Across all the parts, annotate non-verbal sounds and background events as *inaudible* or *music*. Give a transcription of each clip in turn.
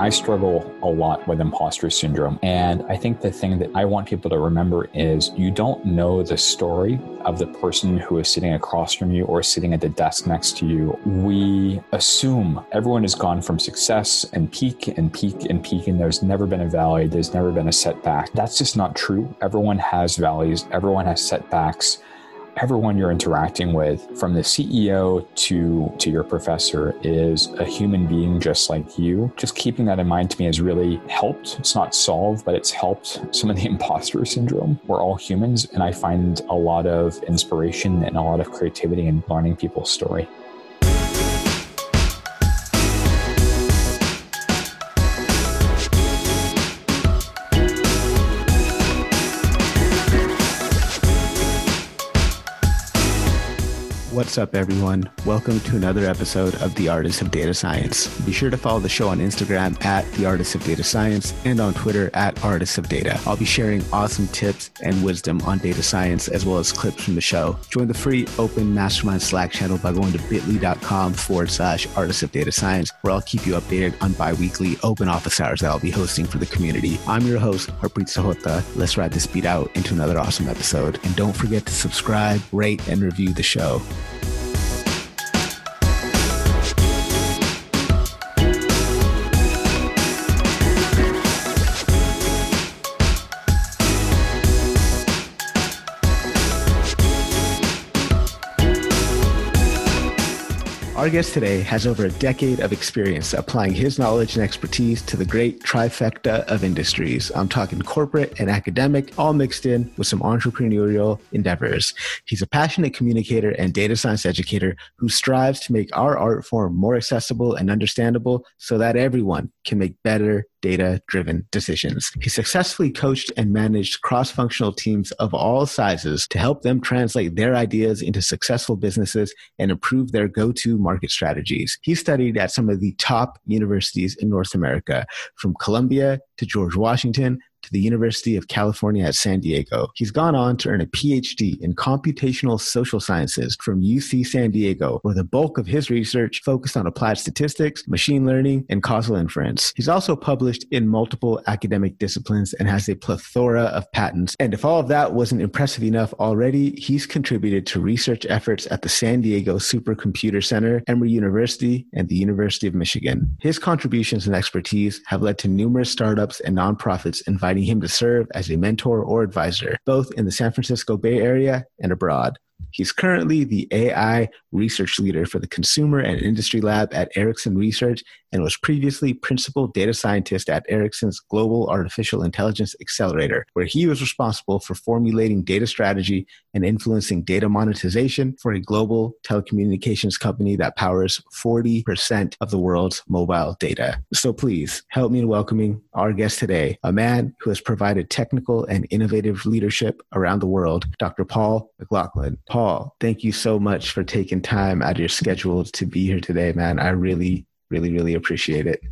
I struggle a lot with imposter syndrome. And I think the thing that I want people to remember is you don't know the story of the person who is sitting across from you or sitting at the desk next to you. We assume everyone has gone from success and peak and peak and peak, and there's never been a valley, there's never been a setback. That's just not true. Everyone has valleys, everyone has setbacks everyone you're interacting with, from the CEO to to your professor, is a human being just like you. Just keeping that in mind to me has really helped. It's not solved, but it's helped some of the *laughs* imposter syndrome. We're all humans, and I find a lot of inspiration and a lot of creativity in learning people's story. What's up, everyone? Welcome to another episode of The Artists of Data Science. Be sure to follow the show on Instagram at The Artists of Data Science and on Twitter at Artists of Data. I'll be sharing awesome tips and wisdom on data science as well as clips from the show. Join the free open mastermind Slack channel by going to bit.ly.com forward slash Artists of Data Science, where I'll keep you updated on bi weekly open office hours that I'll be hosting for the community. I'm your host, Harpreet Sahota. Let's ride this beat out into another awesome episode. And don't forget to subscribe, rate, and review the show. Bye. Our guest today has over a decade of experience applying his knowledge and expertise to the great trifecta of industries. I'm talking corporate and academic, all mixed in with some entrepreneurial endeavors. He's a passionate communicator and data science educator who strives to make our art form more accessible and understandable so that everyone can make better data driven decisions. He successfully coached and managed cross functional teams of all sizes to help them translate their ideas into successful businesses and improve their go to market strategies. He studied at some of the top universities in North America, from Columbia to George Washington to the University of California at San Diego. He's gone on to earn a PhD in computational social sciences from UC San Diego, where the bulk of his research focused on applied statistics, machine learning, and causal inference. He's also published in multiple academic disciplines and has a plethora of patents. And if all of that wasn't impressive enough already, he's contributed to research efforts at the San Diego Supercomputer Center, Emory University, and the University of Michigan. His contributions and expertise have led to numerous startups and nonprofits inviting inviting him to serve as a mentor or advisor, both in the San Francisco Bay Area and abroad. He's currently the AI research leader for the Consumer and Industry Lab at Ericsson Research and was previously principal data scientist at Ericsson's Global Artificial Intelligence Accelerator, where he was responsible for formulating data strategy and influencing data monetization for a global telecommunications company that powers 40% of the world's mobile data. So please help me in welcoming our guest today, a man who has provided technical and innovative leadership around the world, Dr. Paul McLachlan. Paul, thank you so much for taking time out of your schedule to be here today, man. I really really really appreciate it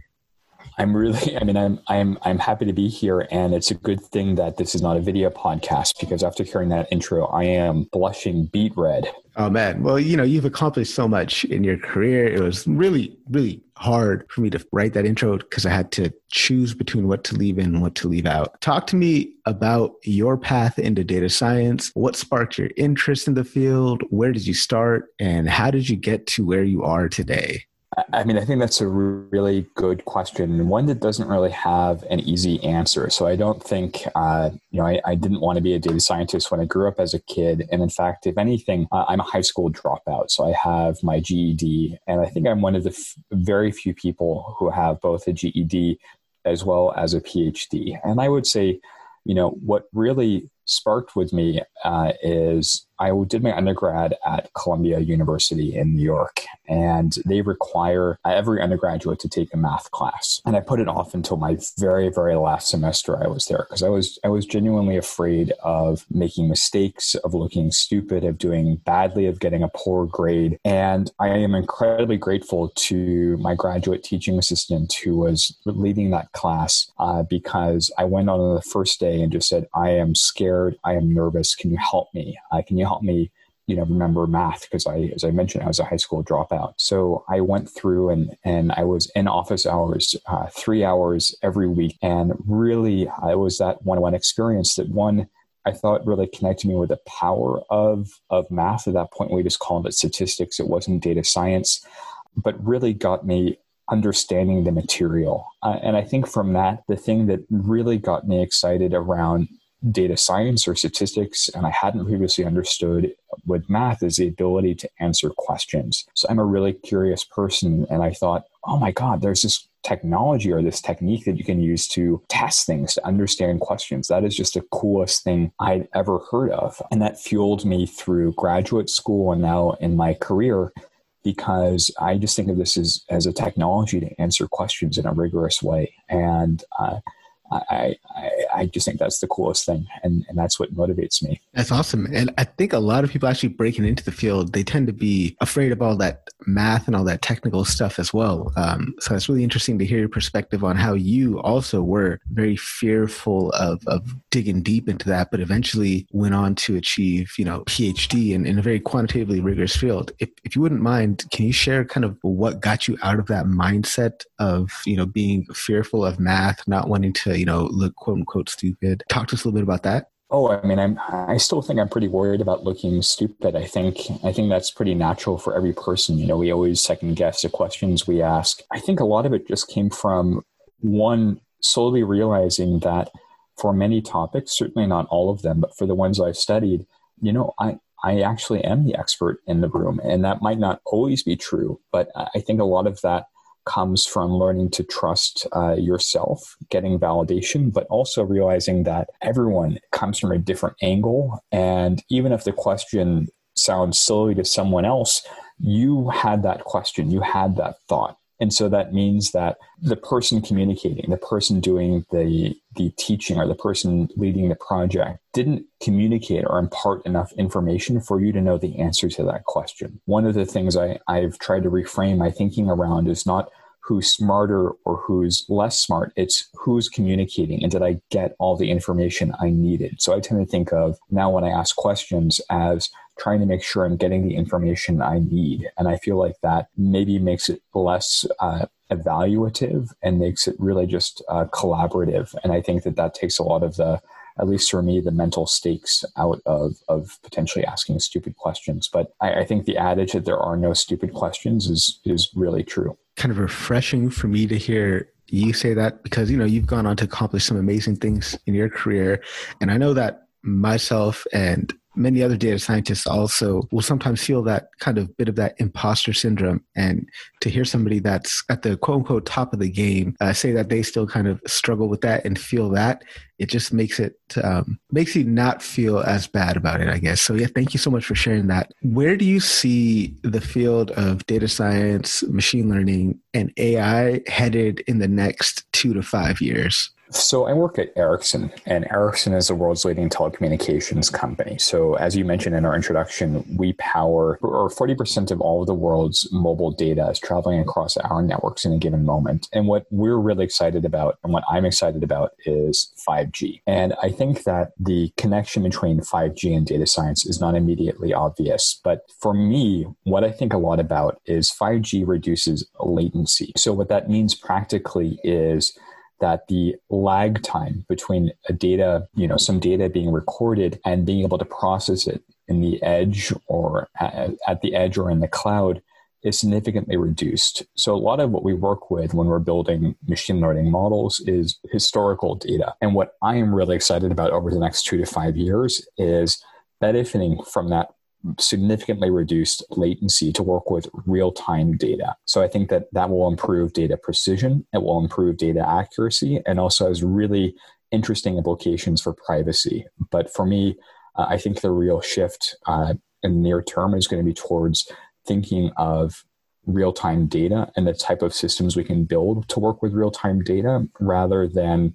i'm really *laughs* i mean i'm i'm i'm happy to be here and it's a good thing that this is not a video podcast because after hearing that intro i am blushing beet red. Oh man. Well you know you've accomplished so much in your career. It was really really hard for me to write that intro because i had to choose between what to leave in and what to leave out. Talk to me about your path into data science. What sparked your interest in the field? Where did you start? And how did you get to where you are today I mean, I think that's a really good question, and one that doesn't really have an easy answer. So I don't think, uh, you know, I, I, didn't want to be a data scientist when I grew up as a kid. And in fact, if anything, uh, I'm a high school dropout. So I have my GED, and I think I'm one of the f- very few people who have both a GED as well as a PhD. And I would say, you know, what really sparked with me uh, is I did my undergrad at Columbia University in New York, and they require every undergraduate to take a math class. And I put it off until my very, very last semester I was there because I was I was genuinely afraid of making mistakes, of looking stupid, of doing badly, of getting a poor grade. And I am incredibly grateful to my graduate teaching assistant who was leading that class uh, because I went on the first day and just said, "I am scared. I am nervous. Can you help me? Uh, can you help me you know remember math because I, as I mentioned, I was a high school dropout. So I went through and and I was in office hours, uh, three hours every week, and really, I was that one-on-one experience that one. I thought really connected me with the power of of math. At that point, we just called it statistics. It wasn't data science, but really got me understanding the material. Uh, and I think from that, the thing that really got me excited around data science or statistics, and I hadn't previously understood with math, is the ability to answer questions. So I'm a really curious person, and I thought, oh my God, there's this technology or this technique that you can use to test things, to understand questions. That is just the coolest thing I'd ever heard of. And that fueled me through graduate school and now in my career because I just think of this as, as a technology to answer questions in a rigorous way. And uh, I, I, I just think that's the coolest thing, and, and that's what motivates me. That's awesome, and I think a lot of people actually breaking into the field, they tend to be afraid of all that math and all that technical stuff as well. Um, so it's really interesting to hear your perspective on how you also were very fearful of of digging deep into that, but eventually went on to achieve, you know, PhD in, in a very quantitatively rigorous field. If if you wouldn't mind, can you share kind of what got you out of that mindset of you know being fearful of math, not wanting to you know, look quote unquote stupid. Talk to us a little bit about that. Oh, I mean, I'm. I still think I'm pretty worried about looking stupid. I think. I think that's pretty natural for every person. You know, we always second guess the questions we ask. I think a lot of it just came from one slowly realizing that for many topics, certainly not all of them, but for the ones I've studied, you know, I I actually am the expert in the room, and that might not always be true. But I think a lot of that comes from learning to trust uh, yourself, getting validation, but also realizing that everyone comes from a different angle. And even if the question sounds silly to someone else, you had that question, you had that thought. And so that means that the person communicating, the person doing the, the teaching or the person leading the project didn't communicate or impart enough information for you to know the answer to that question. One of the things I, I've tried to reframe my thinking around is not who's smarter or who's less smart. It's who's communicating and did I get all the information I needed? So I tend to think of now when I ask questions as trying to make sure I'm getting the information I need. And I feel like that maybe makes it less uh, evaluative and makes it really just uh, collaborative. And I think that that takes a lot of the, at least for me, the mental stakes out of, of potentially asking stupid questions. But I, I think the adage that there are no stupid questions is, is really true. Kind of refreshing for me to hear you say that because, you know, you've gone on to accomplish some amazing things in your career. And I know that myself and many other data scientists also will sometimes feel that kind of bit of that imposter syndrome. And to hear somebody that's at the quote unquote top of the game uh, say that they still kind of struggle with that and feel that, it just makes it um, makes you not feel as bad about it, I guess. So yeah, thank you so much for sharing that. Where do you see the field of data science, machine learning, and AI headed in the next two to five years? So I work at Ericsson, and Ericsson is the world's leading telecommunications company. So as you mentioned in our introduction, we power or 40% of all of the world's mobile data is traveling across our networks in a given moment. And what we're really excited about and what I'm excited about is 5G. And I think that the connection between 5G and data science is not immediately obvious. But for me, what I think a lot about is 5G reduces latency. So what that means practically is that the lag time between a data, you know, some data being recorded and being able to process it in the edge or at the edge or in the cloud is significantly reduced. So a lot of what we work with when we're building machine learning models is historical data. And what I am really excited about over the next two to five years is benefiting from that significantly reduced latency to work with real time data. So I think that that will improve data precision, it will improve data accuracy, and also has really interesting implications for privacy. But for me, uh, I think the real shift uh, in the near term is going to be towards thinking of real time data and the type of systems we can build to work with real time data rather than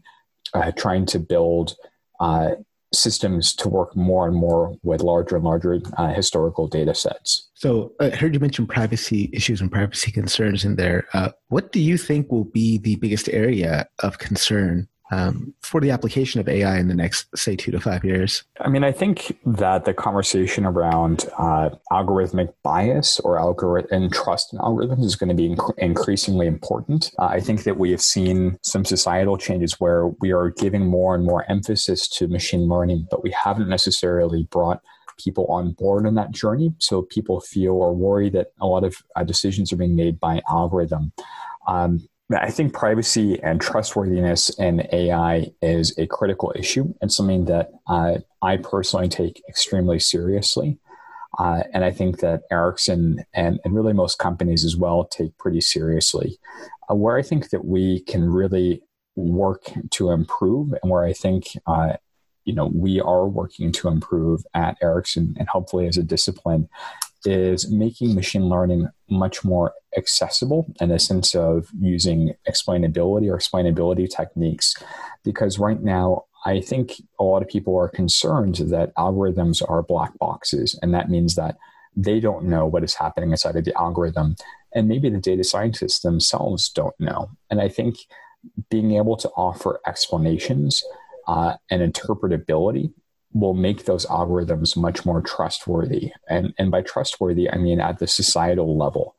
uh, trying to build uh, systems to work more and more with larger and larger uh, historical data sets. So I heard you mention privacy issues and privacy concerns in there. Uh, what do you think will be the biggest area of concern um, for the application of AI in the next, say, two to five years? I mean, I think that the conversation around uh, algorithmic bias or algorithm and trust in algorithms is going to be inc- increasingly important. Uh, I think that we have seen some societal changes where we are giving more and more emphasis to machine learning, but we haven't necessarily brought people on board on that journey. So people feel or worry that a lot of uh, decisions are being made by algorithm. Um, I think privacy and trustworthiness in AI is a critical issue and something that uh, I personally take extremely seriously. Uh, and I think that Ericsson and, and really most companies as well take pretty seriously. Uh, where I think that we can really work to improve and where I think uh, you know we are working to improve at Ericsson and hopefully as a discipline is making machine learning much more accessible in the sense of using explainability or explainability techniques. Because right now I think a lot of people are concerned that algorithms are black boxes and that means that they don't know what is happening inside of the algorithm and maybe the data scientists themselves don't know. And I think being able to offer explanations uh, and interpretability will make those algorithms much more trustworthy. And, and by trustworthy, I mean at the societal level.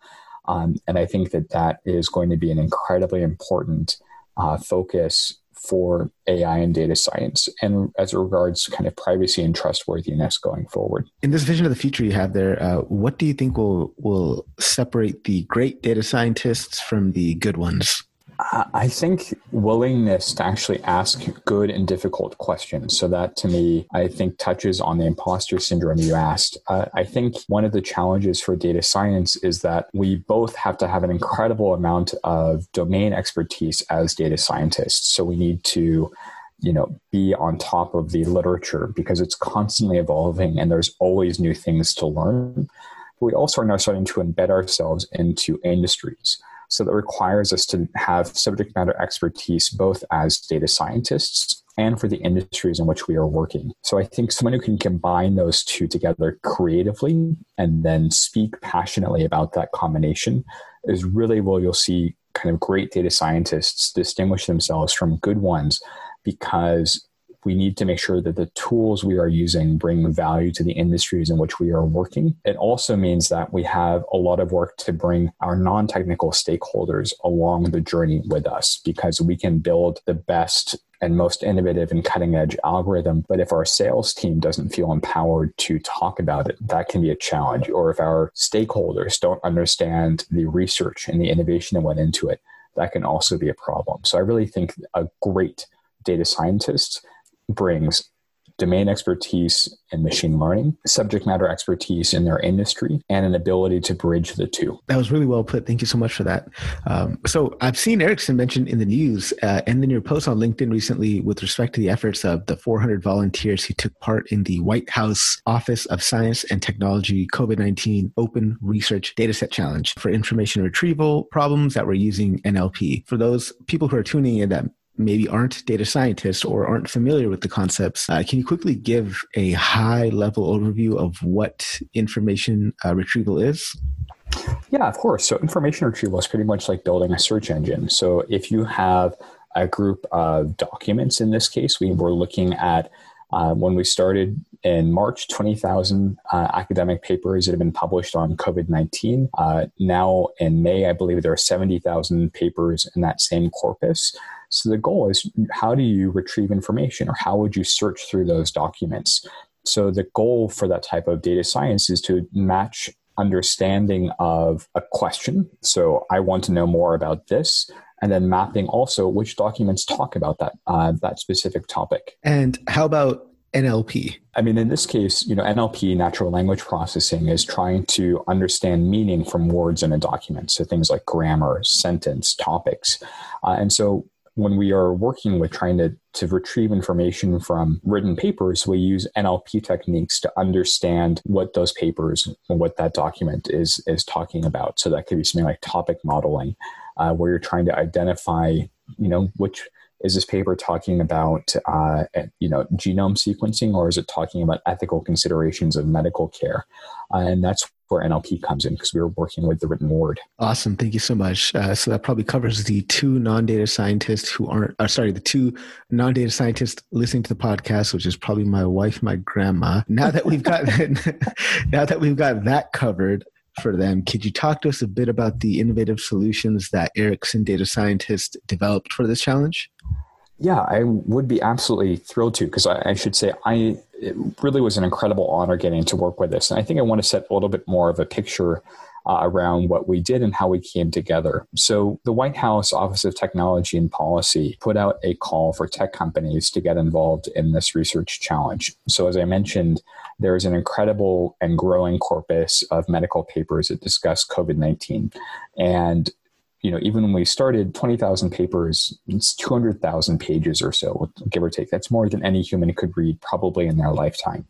Um, and I think that that is going to be an incredibly important uh, focus for AI and data science, and as regards kind of privacy and trustworthiness going forward. In this vision of the future you have there, uh, what do you think will will separate the great data scientists from the good ones? I think willingness to actually ask good and difficult questions. So, that to me, I think touches on the imposter syndrome you asked. Uh, I think one of the challenges for data science is that we both have to have an incredible amount of domain expertise as data scientists. So, we need to you know be on top of the literature because it's constantly evolving and there's always new things to learn but we also are now starting to embed ourselves into industries so that requires us to have subject matter expertise both as data scientists and for the industries in which we are working. So I think someone who can combine those two together creatively and then speak passionately about that combination is really where you'll see kind of great data scientists distinguish themselves from good ones because we need to make sure that the tools we are using bring value to the industries in which we are working. It also means that we have a lot of work to bring our non technical stakeholders along the journey with us because we can build the best and most innovative and cutting edge algorithm. But if our sales team doesn't feel empowered to talk about it, that can be a challenge. Or if our stakeholders don't understand the research and the innovation that went into it, that can also be a problem. So I really think a great data scientist brings domain expertise in machine learning, subject matter expertise in their industry, and an ability to bridge the two. That was really well put. Thank you so much for that. Um, so I've seen Ericsson mentioned in the news uh, and in your post on LinkedIn recently with respect to the efforts of the 400 volunteers who took part in the White House Office of Science and Technology COVID 19 Open Research Dataset Challenge for information retrieval problems that were using NLP. For those people who are tuning in that maybe aren't data scientists or aren't familiar with the concepts, uh, can you quickly give a high level overview of what information uh, retrieval is? Yeah, of course. So, information retrieval is pretty much like building a search engine. So, if you have a group of documents, in this case, we were looking at uh, when we started in March, 20,000 uh, academic papers that have been published on COVID 19. Uh, now in May, I believe there are 70,000 papers in that same corpus. So the goal is how do you retrieve information or how would you search through those documents? So the goal for that type of data science is to match understanding of a question. So I want to know more about this. And then mapping also which documents talk about that uh, that specific topic. And how about NLP? I mean, in this case, you know, NLP, natural language processing, is trying to understand meaning from words in a document. So things like grammar, sentence, topics. Uh, and so when we are working with trying to, to retrieve information from written papers, we use NLP techniques to understand what those papers and what that document is, is talking about. So that could be something like topic modeling, uh, where you're trying to identify, you know, which is this paper talking about uh, you know genome sequencing or is it talking about ethical considerations of medical care uh, and that's where NLP comes in because we were working with the written word. Awesome. Thank you so much. Uh, so that probably covers the two non-data scientists who aren't, uh, sorry, the two non-data scientists listening to the podcast, which is probably my wife, my grandma. Now that we've got, *laughs* now that we've got that covered, for them. Could you talk to us a bit about the innovative solutions that Ericsson data scientists developed for this challenge? Yeah, I would be absolutely thrilled to because I, I, should say I it really was an incredible honor getting to work with this, and I think I want to set a little bit more of a picture uh, around what we did and how we came together. So, the White House Office of Technology and Policy put out a call for tech companies to get involved in this research challenge. So, as I mentioned, there is an incredible and growing corpus of medical papers that discuss COVID 19. And you know, even when we started, 20,000 papers, it's 200,000 pages or so, give or take. That's more than any human could read probably in their lifetime.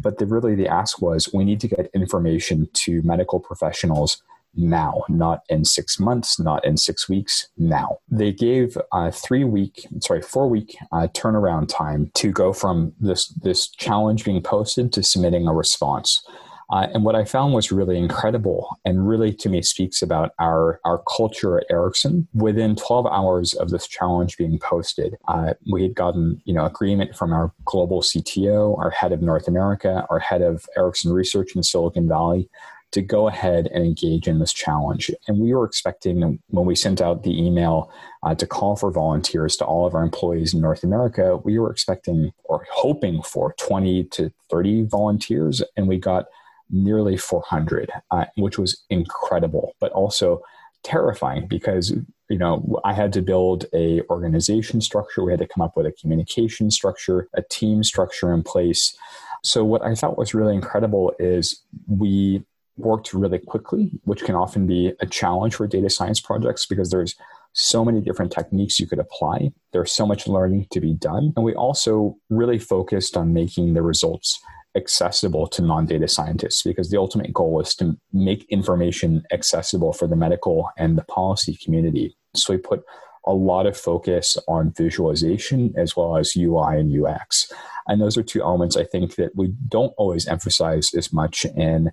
But the, really the ask was we need to get information to medical professionals now, not in six months, not in six weeks, now. They gave a three week, sorry, four week uh, turnaround time to go from this, this challenge being posted to submitting a response. Uh, and what I found was really incredible and really to me speaks about our, our culture at Ericsson. Within 12 hours of this challenge being posted, uh, we had gotten you know agreement from our global CTO, our head of North America, our head of Ericsson Research in Silicon Valley, to go ahead and engage in this challenge. And we were expecting when we sent out the email uh, to call for volunteers to all of our employees in North America, we were expecting or hoping for 20 to 30 volunteers, and we got nearly 400, uh, which was incredible, but also terrifying because you know i had to build a organization structure. We had to come up with a communication structure a team structure in place. So what i thought was really incredible is we worked really quickly which can often be a challenge for data science projects because there's so many different techniques you could apply. There's so much learning to be done. And we also really focused on making the results accessible to non-data scientists because the ultimate goal is to make information accessible for the medical and the policy community. So we put a lot of focus on visualization as well as UI and UX. And those are two elements I think that we don't always emphasize as much in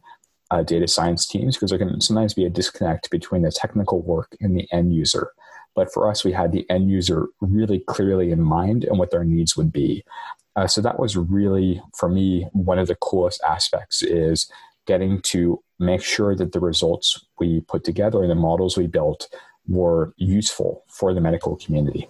uh, data science teams because there can sometimes be a disconnect between the technical work and the end user. But for us, we had the end user really clearly in mind and what their needs would be. Uh, so that was really, for me, one of the coolest aspects is getting to make sure that the results we put together and the models we built were useful for the medical community.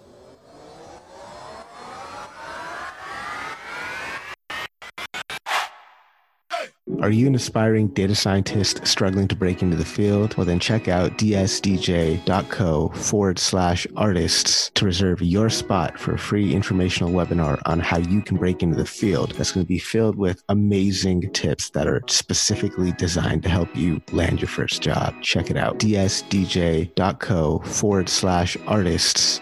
Are you an aspiring data scientist struggling to break into the field? Well, then check out dsdj.co forward slash artists to reserve your spot for a free informational webinar on how you can break into the field. That's going to be filled with amazing tips that are specifically designed to help you land your first job. Check it out. dsdj.co forward slash artists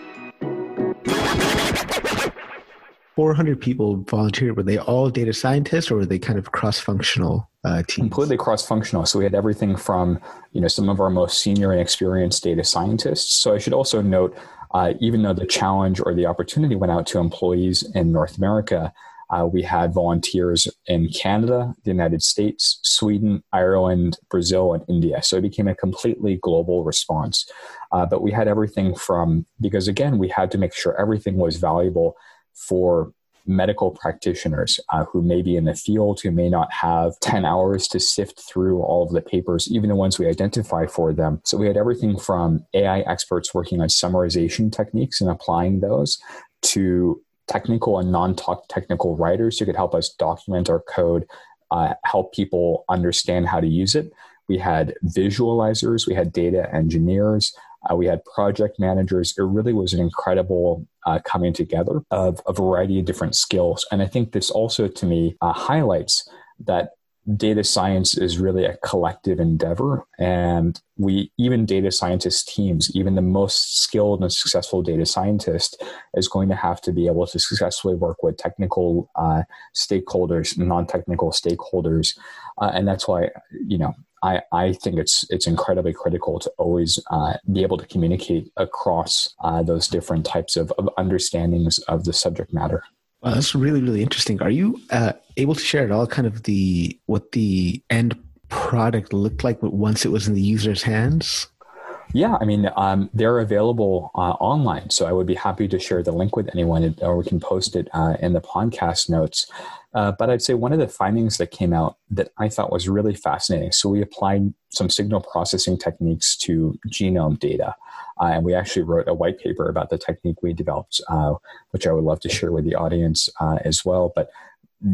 400 people volunteered. Were they all data scientists or were they kind of cross functional uh, teams? Completely cross functional. So we had everything from you know some of our most senior and experienced data scientists. So I should also note, uh, even though the challenge or the opportunity went out to employees in North America, uh, we had volunteers in Canada, the United States, Sweden, Ireland, Brazil, and India. So it became a completely global response. Uh, but we had everything from, because again, we had to make sure everything was valuable for medical practitioners uh, who may be in the field who may not have 10 hours to sift through all of the papers even the ones we identify for them. So we had everything from ai experts working on summarization techniques and applying those to technical and non-technical writers who could help us document our code uh, help people understand how to use it. We had visualizers we had data engineers uh, we had project managers. It really was an incredible uh, coming together of a variety of different skills. And I think this also, to me, uh, highlights that data science is really a collective endeavor. And we, even data scientist teams, even the most skilled and successful data scientist is going to have to be able to successfully work with technical uh, stakeholders, non technical stakeholders. Uh, and that's why, you know, I, I think it's it's incredibly critical to always uh, be able to communicate across uh, those different types of, of understandings of the subject matter. Well, that's really really interesting. Are you uh, able to share at all kind of the what the end product looked like once it was in the user's hands? Yeah, I mean, um, they're available uh, online. So I would be happy to share the link with anyone, or we can post it uh, in the podcast notes. Uh, but I'd say one of the findings that came out that I thought was really fascinating. So we applied some signal processing techniques to genome data. Uh, and we actually wrote a white paper about the technique we developed, uh, which I would love to share with the audience uh, as well. But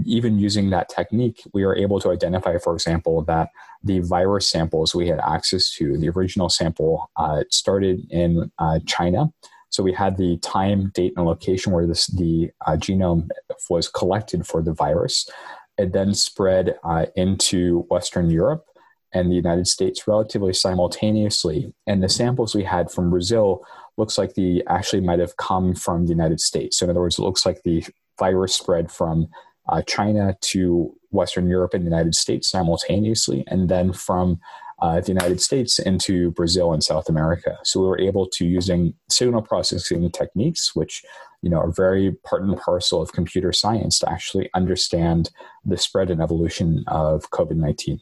even using that technique, we were able to identify, for example, that the virus samples we had access to, the original sample uh, started in uh, China. So we had the time, date, and location where this, the uh, genome was collected for the virus. It then spread uh, into Western Europe and the United States relatively simultaneously. And the samples we had from Brazil looks like the actually might have come from the United States. So in other words, it looks like the virus spread from uh, China to Western Europe and the United States simultaneously, and then from uh, the United States into Brazil and South America. So we were able to using signal processing techniques, which you know are very part and parcel of computer science, to actually understand the spread and evolution of COVID nineteen.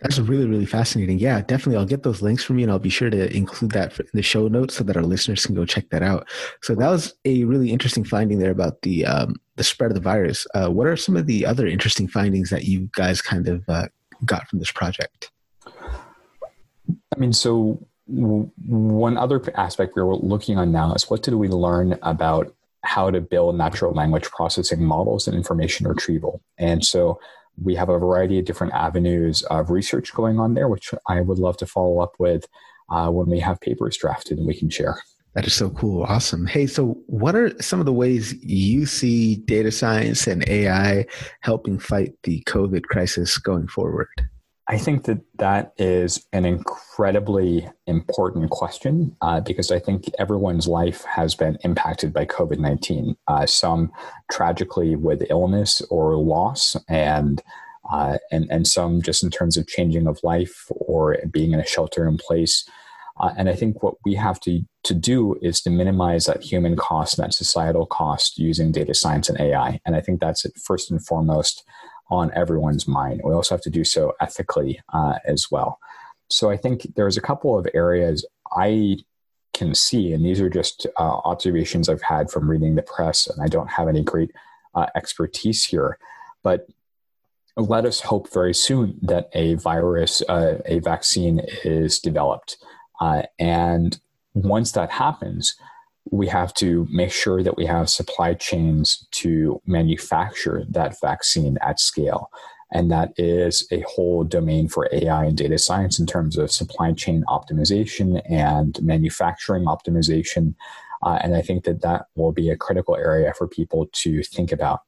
That's really, really fascinating. Yeah, definitely. I'll get those links from you and I'll be sure to include that in the show notes so that our listeners can go check that out. So that was a really interesting finding there about the um, the spread of the virus. Uh, what are some of the other interesting findings that you guys kind of uh, got from this project? I mean, so one other aspect we're looking on now is what did we learn about how to build natural language processing models and information retrieval? And so we have a variety of different avenues of research going on there, which I would love to follow up with uh, when we have papers drafted and we can share. That is so cool. Awesome. Hey, so what are some of the ways you see data science and AI helping fight the COVID crisis going forward? I think that that is an incredibly important question uh, because I think everyone's life has been impacted by COVID 19, uh, some tragically with illness or loss, and, uh, and, and some just in terms of changing of life or being in a shelter in place. Uh, and I think what we have to, to do is to minimize that human cost and that societal cost using data science and AI. And I think that's it first and foremost on everyone's mind. We also have to do so ethically uh, as well. So I think there's a couple of areas I can see, and these are just uh, observations I've had from reading the press, and I don't have any great uh, expertise here, but let us hope very soon that a virus, uh, a vaccine is developed. Uh, and once that happens, we have to make sure that we have supply chains to manufacture that vaccine at scale. And that is a whole domain for AI and data science in terms of supply chain optimization and manufacturing optimization. Uh, and I think that that will be a critical area for people to think about.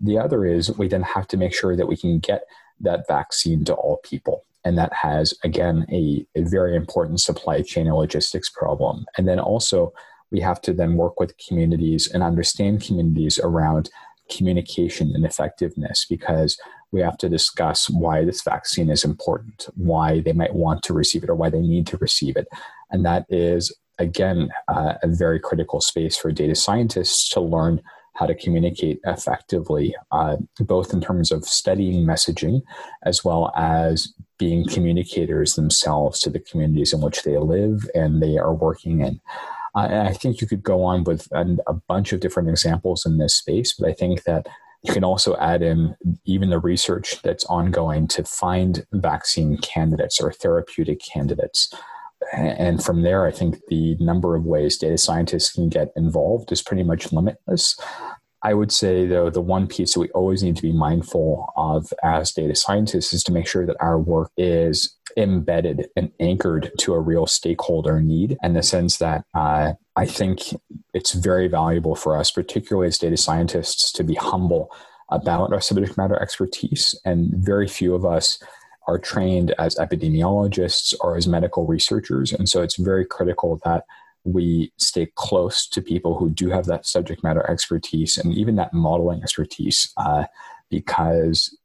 The other is we then have to make sure that we can get that vaccine to all people. And that has, again, a, a very important supply chain and logistics problem. And then also, we have to then work with communities and understand communities around communication and effectiveness because we have to discuss why this vaccine is important, why they might want to receive it, or why they need to receive it. And that is, again, uh, a very critical space for data scientists to learn how to communicate effectively, uh, both in terms of studying messaging as well as being communicators themselves to the communities in which they live and they are working in. And I think you could go on with a bunch of different examples in this space, but I think that you can also add in even the research that's ongoing to find vaccine candidates or therapeutic candidates. And from there, I think the number of ways data scientists can get involved is pretty much limitless. I would say, though, the one piece that we always need to be mindful of as data scientists is to make sure that our work is embedded and anchored to a real stakeholder need in the sense that uh, I think it's very valuable for us, particularly as data scientists, to be humble about our subject matter expertise. And very few of us are trained as epidemiologists or as medical researchers. And so it's very critical that we stay close to people who do have that subject matter expertise and even that modeling expertise uh, because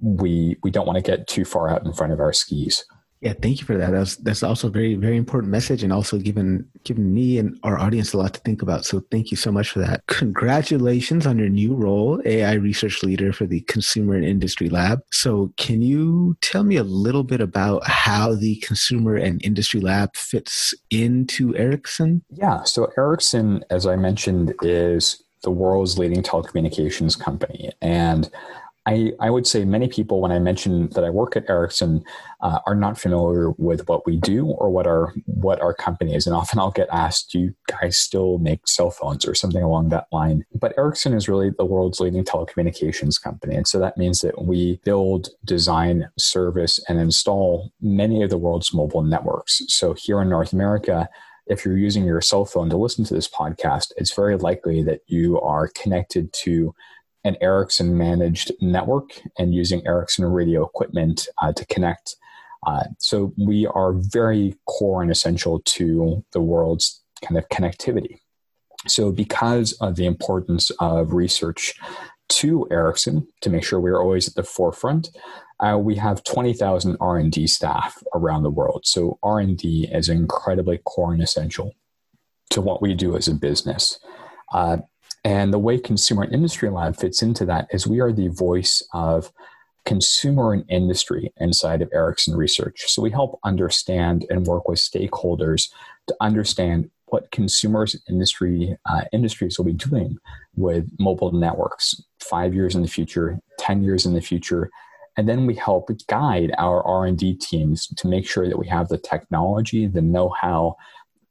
we we don't want to get too far out in front of our skis. Yeah, thank you for that. That's that's also a very very important message, and also given given me and our audience a lot to think about. So thank you so much for that. Congratulations on your new role, AI research leader for the Consumer and Industry Lab. So can you tell me a little bit about how the Consumer and Industry Lab fits into Ericsson? Yeah, so Ericsson, as I mentioned, is the world's leading telecommunications company, and I, I would say many people, when I mention that I work at Ericsson, uh, are not familiar with what we do or what our what our company is. And often I'll get asked, "Do you guys still make cell phones or something along that line?" But Ericsson is really the world's leading telecommunications company, and so that means that we build, design, service, and install many of the world's mobile networks. So here in North America, if you're using your cell phone to listen to this podcast, it's very likely that you are connected to an Ericsson managed network and using Ericsson radio equipment uh, to connect. Uh, so we are very core and essential to the world's kind of connectivity. So because of the importance of research to Ericsson to make sure we're always at the forefront, uh, we have 20,000 R&D staff around the world. So R&D is incredibly core and essential to what we do as a business. Uh, and the way Consumer and Industry Lab fits into that is we are the voice of consumer and industry inside of Ericsson Research. So we help understand and work with stakeholders to understand what consumers and industry uh, industries will be doing with mobile networks five years in the future, ten years in the future, and then we help guide our R&D teams to make sure that we have the technology, the know-how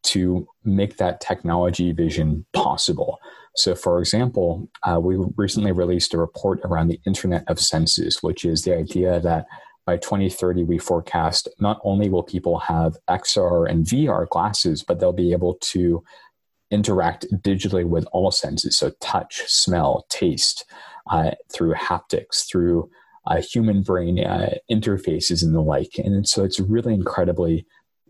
to make that technology vision possible. So, for example, uh, we recently released a report around the Internet of Senses, which is the idea that by 2030, we forecast not only will people have XR and VR glasses, but they'll be able to interact digitally with all senses. So, touch, smell, taste, uh, through haptics, through uh, human brain uh, interfaces and the like. And so, it's really incredibly,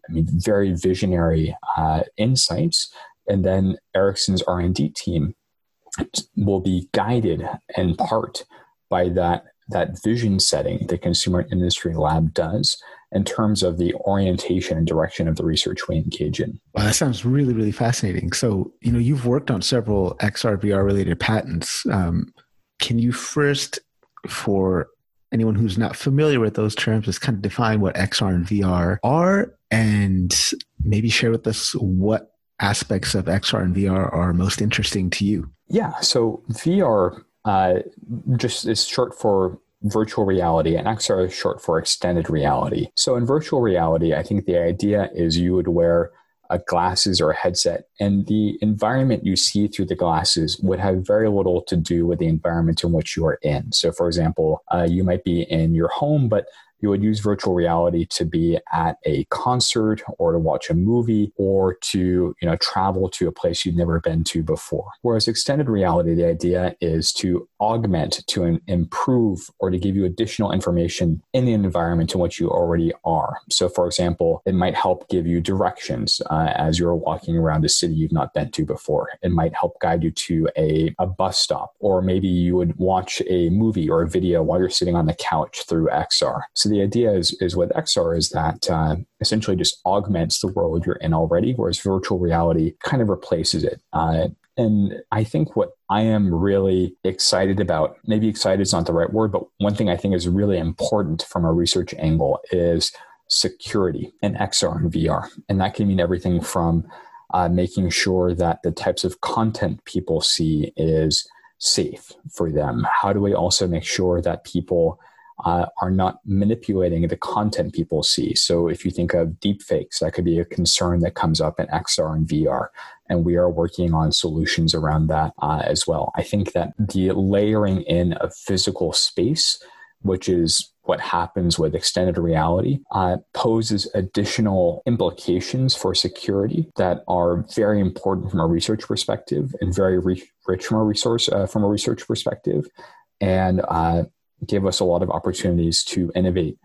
I mean, very visionary uh, insights and then Ericsson's R&D team will be guided in part by that that vision setting the consumer industry lab does in terms of the orientation and direction of the research we engage in. Wow, that sounds really, really fascinating. So, you know, you've worked on several XR VR related patents. Um, can you first, for anyone who's not familiar with those terms, just kind of define what XR and VR are and maybe share with us what aspects of XR and VR are most interesting to you? Yeah, so VR uh, just is short for virtual reality, and XR is short for extended reality. So in virtual reality, I think the idea is you would wear a glasses or a headset, and the environment you see through the glasses would have very little to do with the environment in which you are in. So, for example, uh, you might be in your home, but you would use virtual reality to be at a concert or to watch a movie or to you know travel to a place you've never been to before. Whereas extended reality the idea is to augment to improve or to give you additional information in the environment in which you already are. So for example it might help give you directions uh, as you're walking around a city you've not been to before. It might help guide you to a, a bus stop or maybe you would watch a movie or a video while you're sitting on the couch through xr so the idea is, is with XR is that uh, essentially just augments the world you're in already, whereas virtual reality kind of replaces it. Uh, and I think what I am really excited about, maybe excited is not the right word, but one thing I think is really important from a research angle is security in XR and VR. And that can mean everything from uh, making sure that the types of content people see is safe for them. How do we also make sure that people uh, are not manipulating the content people see. So if you think of deepfakes, that could be a concern that comes up in XR and VR. And we are working on solutions around that uh, as well. I think that the layering in of physical space, which is what happens with extended reality uh, poses additional implications for security that are very important from a research perspective and very re- rich from a resource uh, from a research perspective and uh, give us a lot of opportunities to innovate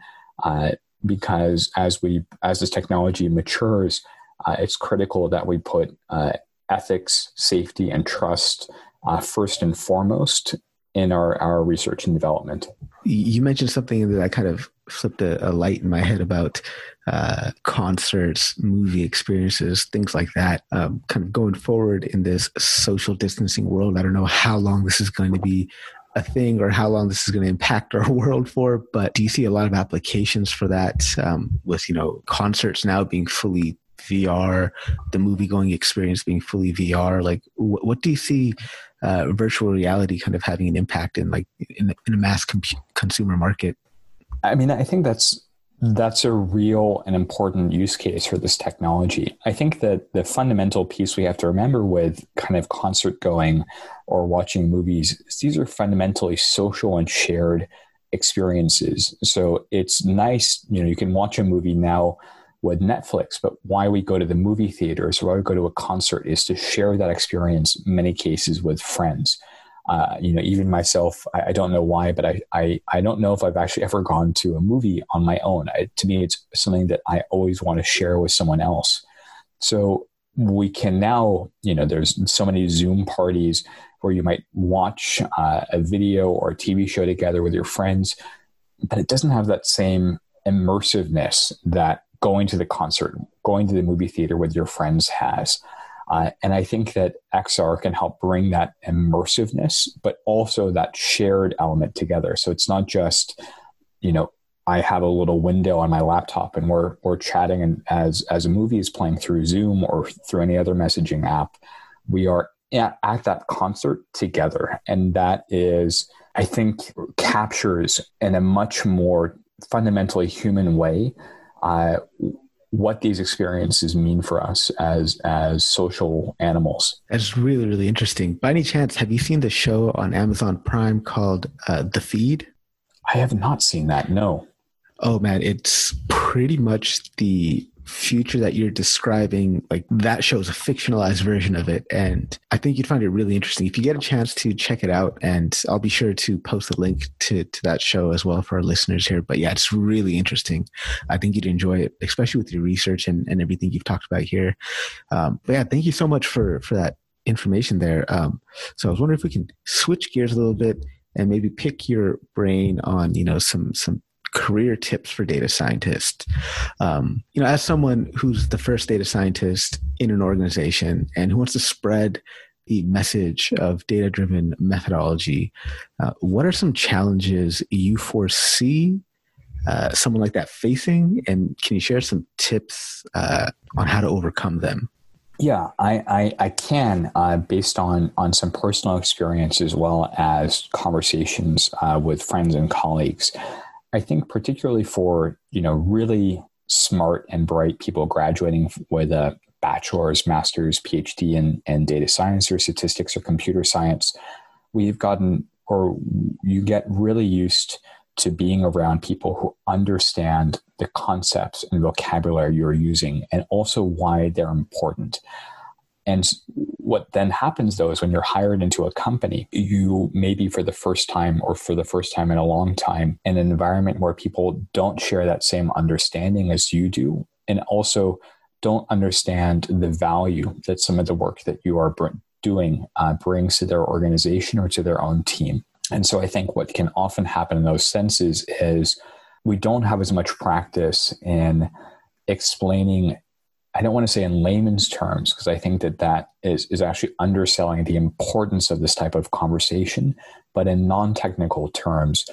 uh, because as we as this technology matures uh, it's critical that we put uh, ethics safety and trust uh, first and foremost in our, our research and development. You mentioned something that I kind of flipped a, a light in my head about uh, concerts, movie experiences, things like that. Um, kind of going forward in this social distancing world, I don't know how long this is going to be a thing or how long this is going to impact our *laughs* world for but do you see a lot of applications for that um, with you know concerts now being fully vr the movie going experience being fully vr like wh- what do you see uh, virtual reality kind of having an impact in like in, in a mass consumer market I mean, I think that's that's a real and important use case for this technology. I think that the fundamental piece we have to remember with kind of concert going or watching movies these are fundamentally social and shared experiences. So it's nice, you know, you can watch a movie now with Netflix, but why we go to the movie theaters or why we go to a concert is to share that experience, many cases, with friends uh, you know, even myself, I, I, don't know why, but I, I, I don't know if I've actually ever gone to a movie on my own. I, to me, it's something that I always want to share with someone else. So we can now, you know, there's so many Zoom parties where you might watch uh, a video or a TV show together with your friends, but it doesn't have that same immersiveness that going to the concert, going to the movie theater with your friends has. Uh, and I think that XR can help bring that immersiveness, but also that shared element together. So it's not just, you know, I have a little window on my laptop and we're we're chatting and as as a movie is playing through Zoom or through any other messaging app, we are at, at that concert together. And that is, I think, captures in a much more fundamentally human way uh, what these experiences mean for us as as social animals. That's really really interesting. By any chance, have you seen the show on Amazon Prime called uh, The Feed? I have not seen that. No. Oh man, it's pretty much the future that you're describing, like that shows a fictionalized version of it. And I think you'd find it really interesting. If you get a chance to check it out, and I'll be sure to post a link to, to that show as well for our listeners here. But yeah, it's really interesting. I think you'd enjoy it, especially with your research and, and everything you've talked about here. Um, but yeah, thank you so much for, for that information there. Um, so I was wondering if we can switch gears a little bit and maybe pick your brain on, you know, some, some career tips for data scientists. Um, you know, as someone who's the first data scientist in an organization and who wants to spread the message of data driven methodology, uh, what are some challenges you foresee uh, someone like that facing? And can you share some tips uh, on how to overcome them? Yeah, I, I, I can, uh, based on, on some personal experience as well as conversations uh, with friends and colleagues. I think particularly for you know really smart and bright people graduating with a bachelor's, master's, PhD in, in data science or statistics or computer science, we've gotten or you get really used to being around people who understand the concepts and vocabulary you're using and also why they're important. And what then happens though is when you're hired into a company, you maybe for the first time or for the first time in a long time in an environment where people don't share that same understanding as you do, and also don't understand the value that some of the work that you are doing uh, brings to their organization or to their own team. And so I think what can often happen in those senses is we don't have as much practice in explaining I don't want to say in layman's terms because I think that that is, is actually underselling the importance of this type of conversation, but in non technical terms,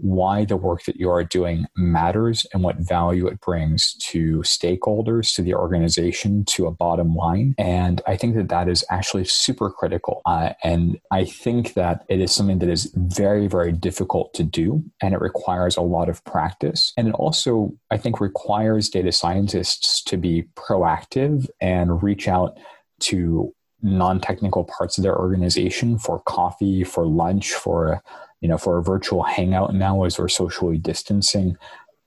why the work that you are doing matters and what value it brings to stakeholders, to the organization, to a bottom line. And I think that that is actually super critical. Uh, and I think that it is something that is very, very difficult to do. And it requires a lot of practice. And it also, I think, requires data scientists to be proactive and reach out to non-technical parts of their organization for coffee for lunch for you know, for a virtual hangout now as we're socially distancing,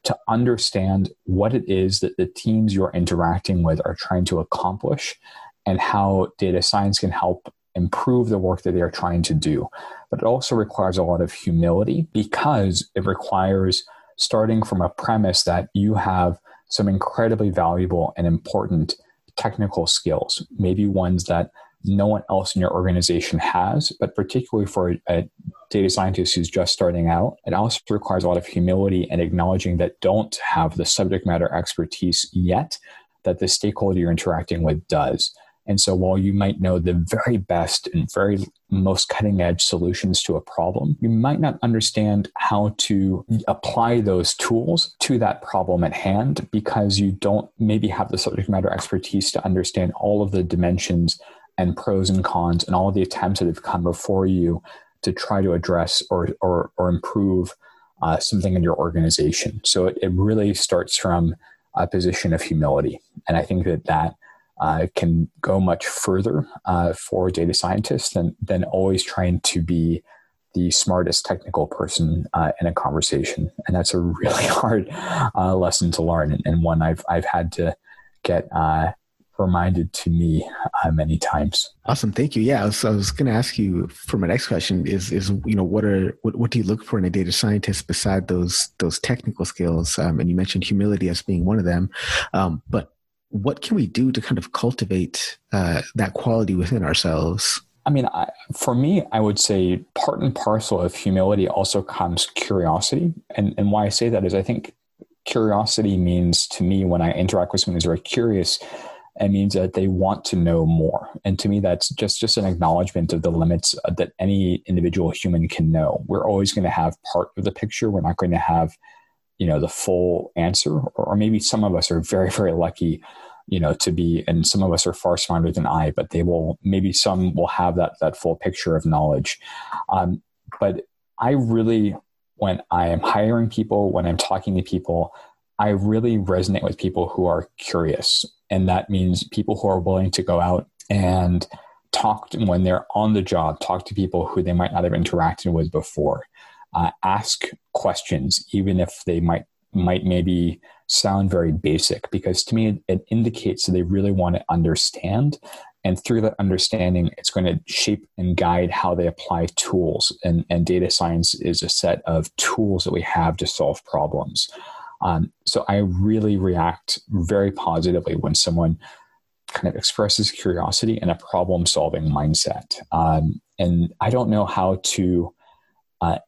to understand what it is that the teams you're interacting with are trying to accomplish and how data science can help improve the work that they are trying to do. But it also requires a lot of humility because it requires starting from a premise that you have some incredibly valuable and important technical skills, maybe ones that no one else in your organization has, but particularly for a data scientist who's just starting out. It also requires a lot of humility and acknowledging that don't have the subject matter expertise yet that the stakeholder you're interacting with does. And so while you might know the very best and very most cutting edge solutions to a problem, you might not understand how to apply those tools to that problem at hand because you don't maybe have the subject matter expertise to understand all of the dimensions and pros and cons and all the attempts that have come before you to try to address or, or, or improve uh, something in your organization. So it, it really starts from a position of humility. And I think that that uh, can go much further uh, for data scientists than, than always trying to be the smartest technical person uh, in a conversation. And that's a *laughs* really hard uh, lesson to learn and, and, one I've, I've had to get uh, reminded to me uh, many times. Awesome, thank you. Yeah, so I was going to ask you for my next question is is you know what are what, what do you look for in a data scientist beside those those technical skills? Um, and you mentioned humility as being one of them, um, but what can we do to kind of cultivate uh, that quality within ourselves? I mean, I, for me, I would say part and parcel of humility also comes curiosity. And, and why I say that is I think curiosity means to me when I interact with someone who's very curious, it means that they want to know more. And to me, that's just, just an acknowledgement of the limits that any individual human can know. We're always going to have part of the picture. We're not going to have you know the full answer or, maybe some of us are very very lucky you know to be and some of us are far smarter than i but they will maybe some will have that that full picture of knowledge um, but i really when i am hiring people when i'm talking to people i really resonate with people who are curious and that means people who are willing to go out and talk to, when they're on the job talk to people who they might not have interacted with before uh, ask questions, even if they might might maybe sound very basic, because to me it, indicates that they really want to understand, and through that understanding, it's going to shape and guide how they apply tools. And, and data science is a set of tools that we have to solve problems. Um, so I really react very positively when someone kind of expresses curiosity and a problem solving mindset. Um, and I don't know how to uh,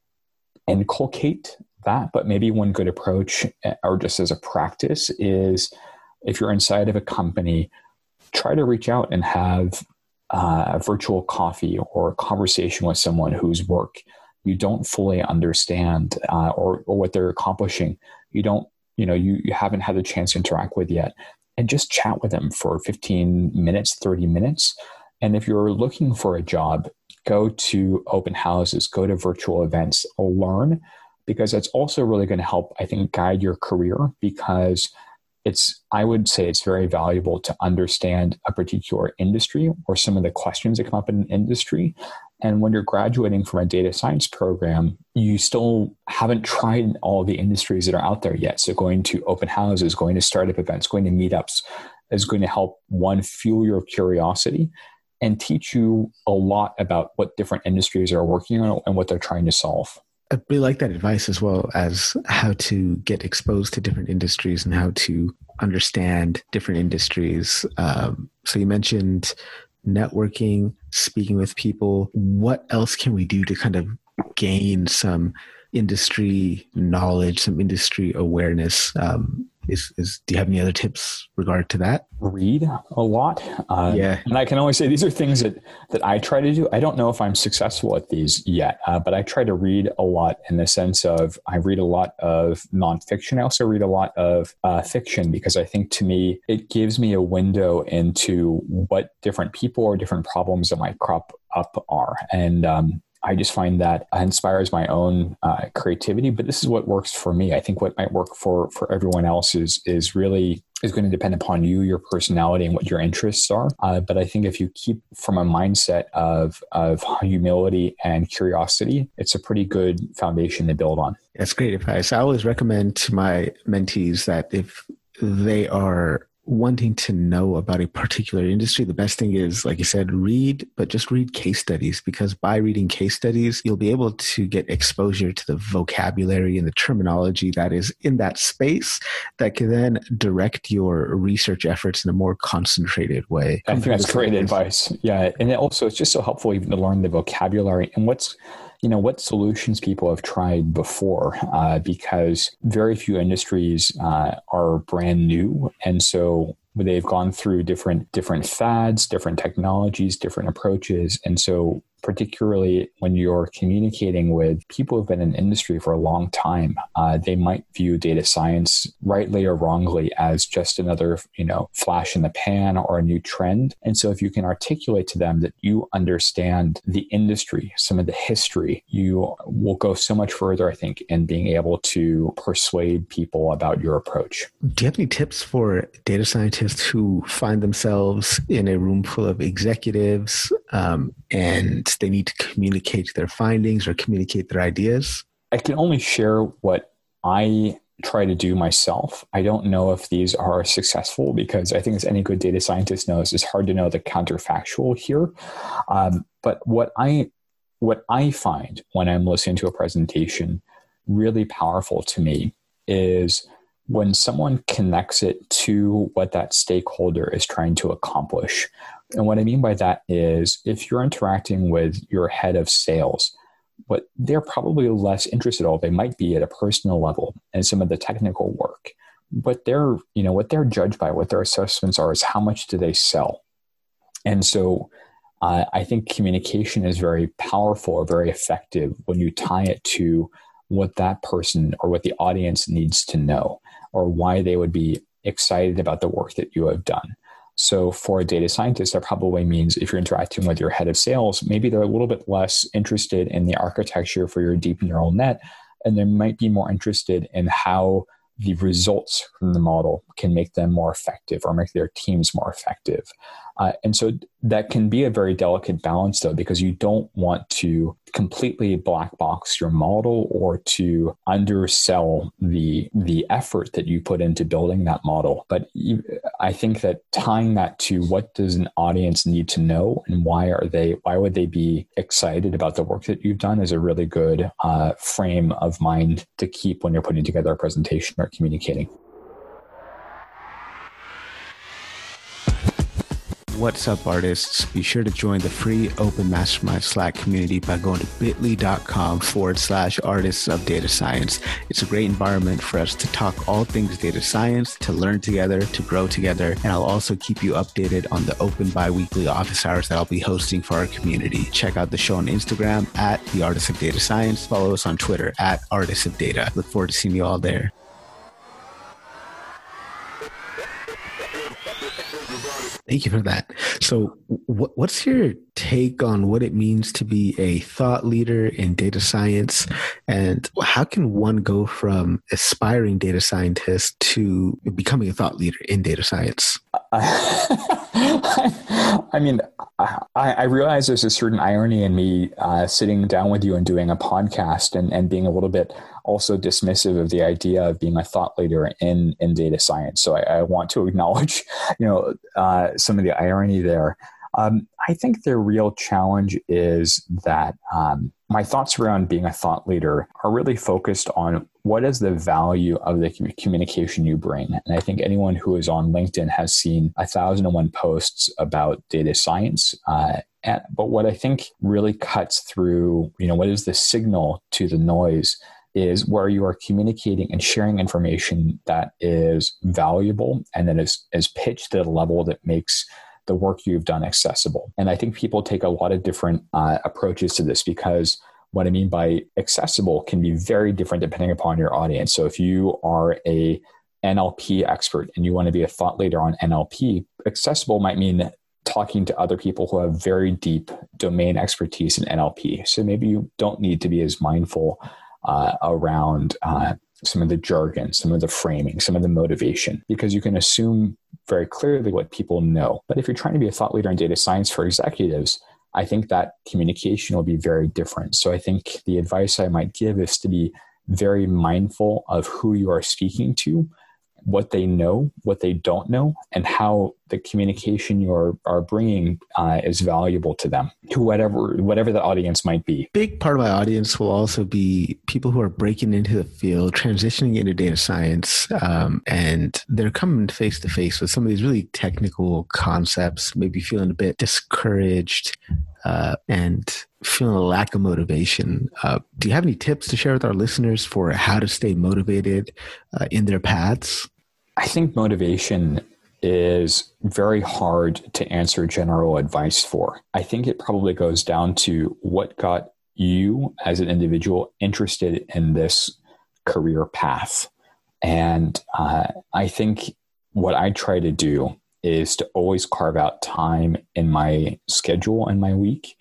inculcate that. But maybe one good approach, eh, or just as a practice, is if you're inside of a company, try to reach out and have uh, a virtual coffee or a conversation with someone whose work you don't fully understand uh, or, or what they're accomplishing. You don't, you know, you, you haven't had the chance to interact with yet. And just chat with them for 15 minutes, 30 minutes. And if you're looking for a job, go to open houses, go to virtual events, learn, because that's also really going to help, I think, guide your career because it's, I would say it's very valuable to understand a particular industry or some of the questions that come up in an industry. And when you're graduating from a data science program, you still haven't tried all the industries that are out there yet. So going to open houses, going to startup events, going to meetups is going to help one fuel your curiosity and teach you a lot about what different industries are working on and what they're trying to solve. I really like that advice as well as how to get exposed to different industries and how to understand different industries. Um, so you mentioned networking, speaking with people. What else can we do to kind of gain some industry knowledge, some industry awareness? Um, is, is do you have any other tips regard to that? Read a lot. Uh, yeah. and i can only say these are things that that i try to do. I don't know if i'm successful at these yet uh, but i try to read a lot in the sense of i read a lot of nonfiction. I also read a lot of uh, fiction because i think to me it gives me a window into what different people or different problems that might crop up are. And um, I just find that inspires my own uh, creativity. But this is what works for me. I think what might work for for everyone else is is really is going to depend upon you, your personality, and what your interests are. Uh, but I think if you keep from a mindset of of humility and curiosity, it's a pretty good foundation to build on. That's great advice. I always recommend to my mentees that if they are wanting to know about a particular industry, the best thing is, like you said, read, but just read case studies because by reading case studies, you'll be able to get exposure to the vocabulary and the terminology that is in that space that can then direct your research efforts in a more concentrated way. I think that's great advice. Yeah. And it also, it's just so helpful even to learn the vocabulary and what's, you know what solutions people have tried before uh, because very few industries uh, are brand new. And so they've gone through different different fads different technologies different approaches. And so particularly when you're communicating with people who've been in industry for a long time, uh, they might view data science rightly or wrongly as just another, you know, flash in the pan or a new trend. And so if you can articulate to them that you understand the industry, some of the history, you will go so much further, I think, in being able to persuade people about your approach. Do you have any tips for data scientists who find themselves in a room full of executives um, and they need to communicate their findings or communicate their ideas? I can only share what I try to do myself. I don't know if these are successful because I think, as any good data scientist knows, it's hard to know the counterfactual here. Um, but what I what I find when I'm listening to a presentation really powerful to me is when someone connects it to what that stakeholder is trying to accomplish. And what I mean by that is if you're interacting with your head of sales, but they're probably less interested, although they might be at a personal level and some of the technical work. But they're, you know, what they're judged by, what their assessments are, is how much do they sell. And so uh, I think communication is very powerful or very effective when you tie it to what that person or what the audience needs to know or why they would be excited about the work that you have done. So for a data scientist, that probably means if you're interacting with your head of sales, maybe they're a little bit less interested in the architecture for your deep neural net, and they might be more interested in how the results from the model can make them more effective or make their teams more effective. Uh, and so that can be a very delicate balance, though, because you don't want to completely black box your model or to undersell the the effort that you put into building that model. But you, I think that tying that to what does an audience need to know and why are they why would they be excited about the work that you've done is a really good uh, frame of mind to keep when you're putting together a presentation or communicating. What's up, artists? Be sure to join the free open mastermind Slack community by going to bit.ly.com forward slash artists of data science. It's a great environment for us to talk all things data science, to learn together, to grow together. And I'll also keep you updated on the open bi weekly office hours that I'll be hosting for our community. Check out the show on Instagram at the artists of data science. Follow us on Twitter at artists of data. Look forward to seeing you all there. Thank you for that. So, what's your take on what it means to be a thought leader in data science, and how can one go from aspiring data scientist to becoming a thought leader in data science? I *laughs* mean, I, I, realize there's a certain irony in me uh, sitting down with you and doing a podcast and, and being a little bit also dismissive of the idea of being a thought leader in, in data science. So I, I want to *laughs* acknowledge, you know, uh, some of the irony there. Um, I think the real challenge is that um, my thoughts around being a thought leader are really focused on what is the value of the communication you bring. And I think anyone who is on LinkedIn has seen a thousand and one posts about data science. Uh, and, but what I think really cuts through, you know, what is the signal to the noise is where you are communicating and sharing information that is valuable and that is, is pitched at a level that makes the work you've done accessible. And I think people take a lot of different uh, approaches to this because what I mean by accessible can be very different depending upon your audience. So if you are a NLP expert and you want to be a thought leader on NLP, accessible might mean talking to other people who have very deep domain expertise in NLP. So maybe you don't need to be as mindful uh, around uh, some of the jargon, some of the framing, some of the motivation, because you can assume very clearly what people know. But if you're trying to be a thought leader in data science for executives, I think that communication will be very different. So I think the advice I might give is to be very mindful of who you are speaking to what they know, what they don't know, and how the communication you are, bringing uh, is valuable to them, to whatever whatever the audience might be. Big part of my audience will also be people who are breaking into the field, transitioning into data science, um, and they're coming face to face with some of these really technical concepts, maybe feeling a bit discouraged uh, and feeling a lack of motivation. Uh, do you have any tips to share with our listeners for how to stay motivated uh, in their paths? I think motivation is very hard to answer general advice for. I think it probably goes down to what got you as an individual interested in this career path. And uh, I think what I try to do is to always carve out time in my schedule and my week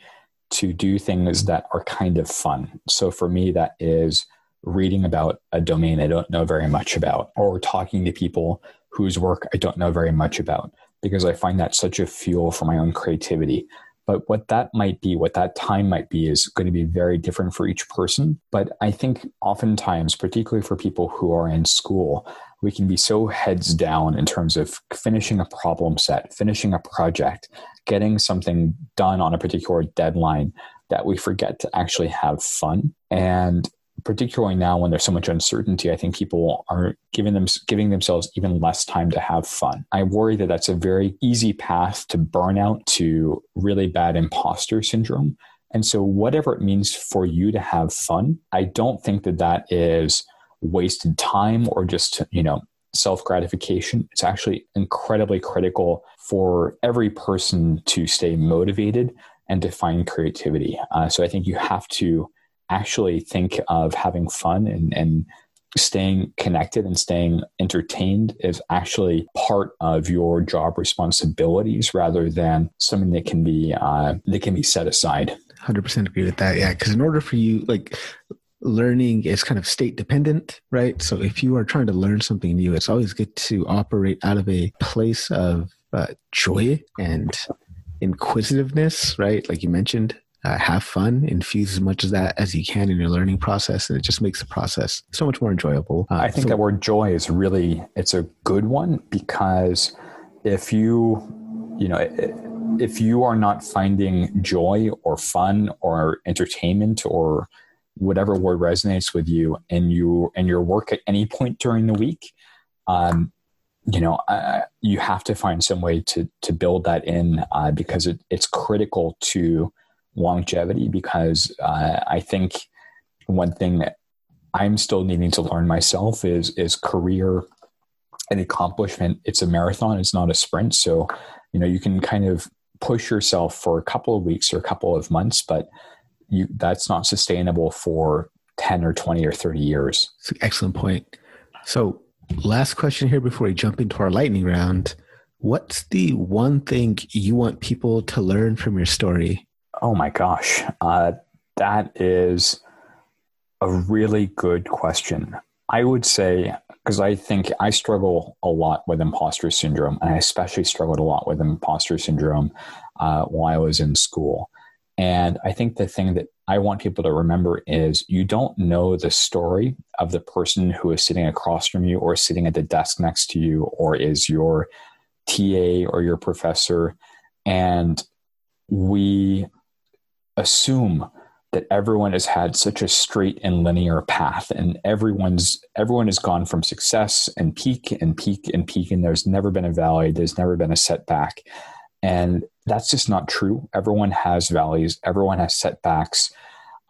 to do things that are kind of fun. So for me, that is reading about a domain I don't know very much about or talking to people whose work I don't know very much about because I find that such a fuel for my own creativity. But what that might be, what that time might be, is going to be very different for each person. But I think oftentimes, particularly for people who are in school, we can be so heads down in terms of finishing a problem set, finishing a project, getting something done on a particular deadline that we forget to actually have fun. And particularly now when there's so much uncertainty, I think people are giving them giving themselves even less time to have fun. I worry that that's a very easy path to burnout, to really bad imposter syndrome. And so, whatever it means for you to have fun, I don't think that that is wasted time or just you know self gratification. It's actually incredibly critical for every person to stay motivated and to find creativity. Uh, so I think you have to actually think of having fun and, and staying connected and staying entertained is actually part of your job responsibilities rather than something that can be uh, that can be set aside. 100% agree with that. Yeah because in order for you like learning is kind of state dependent right? So if you are trying to learn something new it's always good to operate out of a place of uh, joy and inquisitiveness right? Like you mentioned uh, have fun, infuse as much of that as you can in your learning process, and it just makes the process so much more enjoyable. Uh, I think so, that word joy is really it's a good one because if you you know if you are not finding joy or fun or entertainment or whatever word resonates with you and you and your work at any point during the week um, you know uh, you have to find some way to to build that in uh, because it, it's critical to longevity because uh, I think one thing that I'm still needing to learn myself is is career and accomplishment. It's a marathon. It's not a sprint. So, you know, you can kind of push yourself for a couple of weeks or a couple of months, but you that's not sustainable for 10 or 20 or 30 years. excellent point. So, last question here before we jump into our lightning round. What's the one thing you want people to learn from your story Oh my gosh. Uh, that is a really good question. I would say, because I think I struggle a lot with imposter syndrome, and I especially struggled a lot with imposter syndrome uh, while I was in school. And I think the thing that I want people to remember is you don't know the story of the person who is sitting across from you or sitting at the desk next to you or is your TA or your professor. And we assume that everyone has had such a straight and linear path and everyone's everyone has gone from success and peak and peak and peak and there's never been a valley there's never been a setback. And that's just not true. Everyone has valleys everyone has setbacks.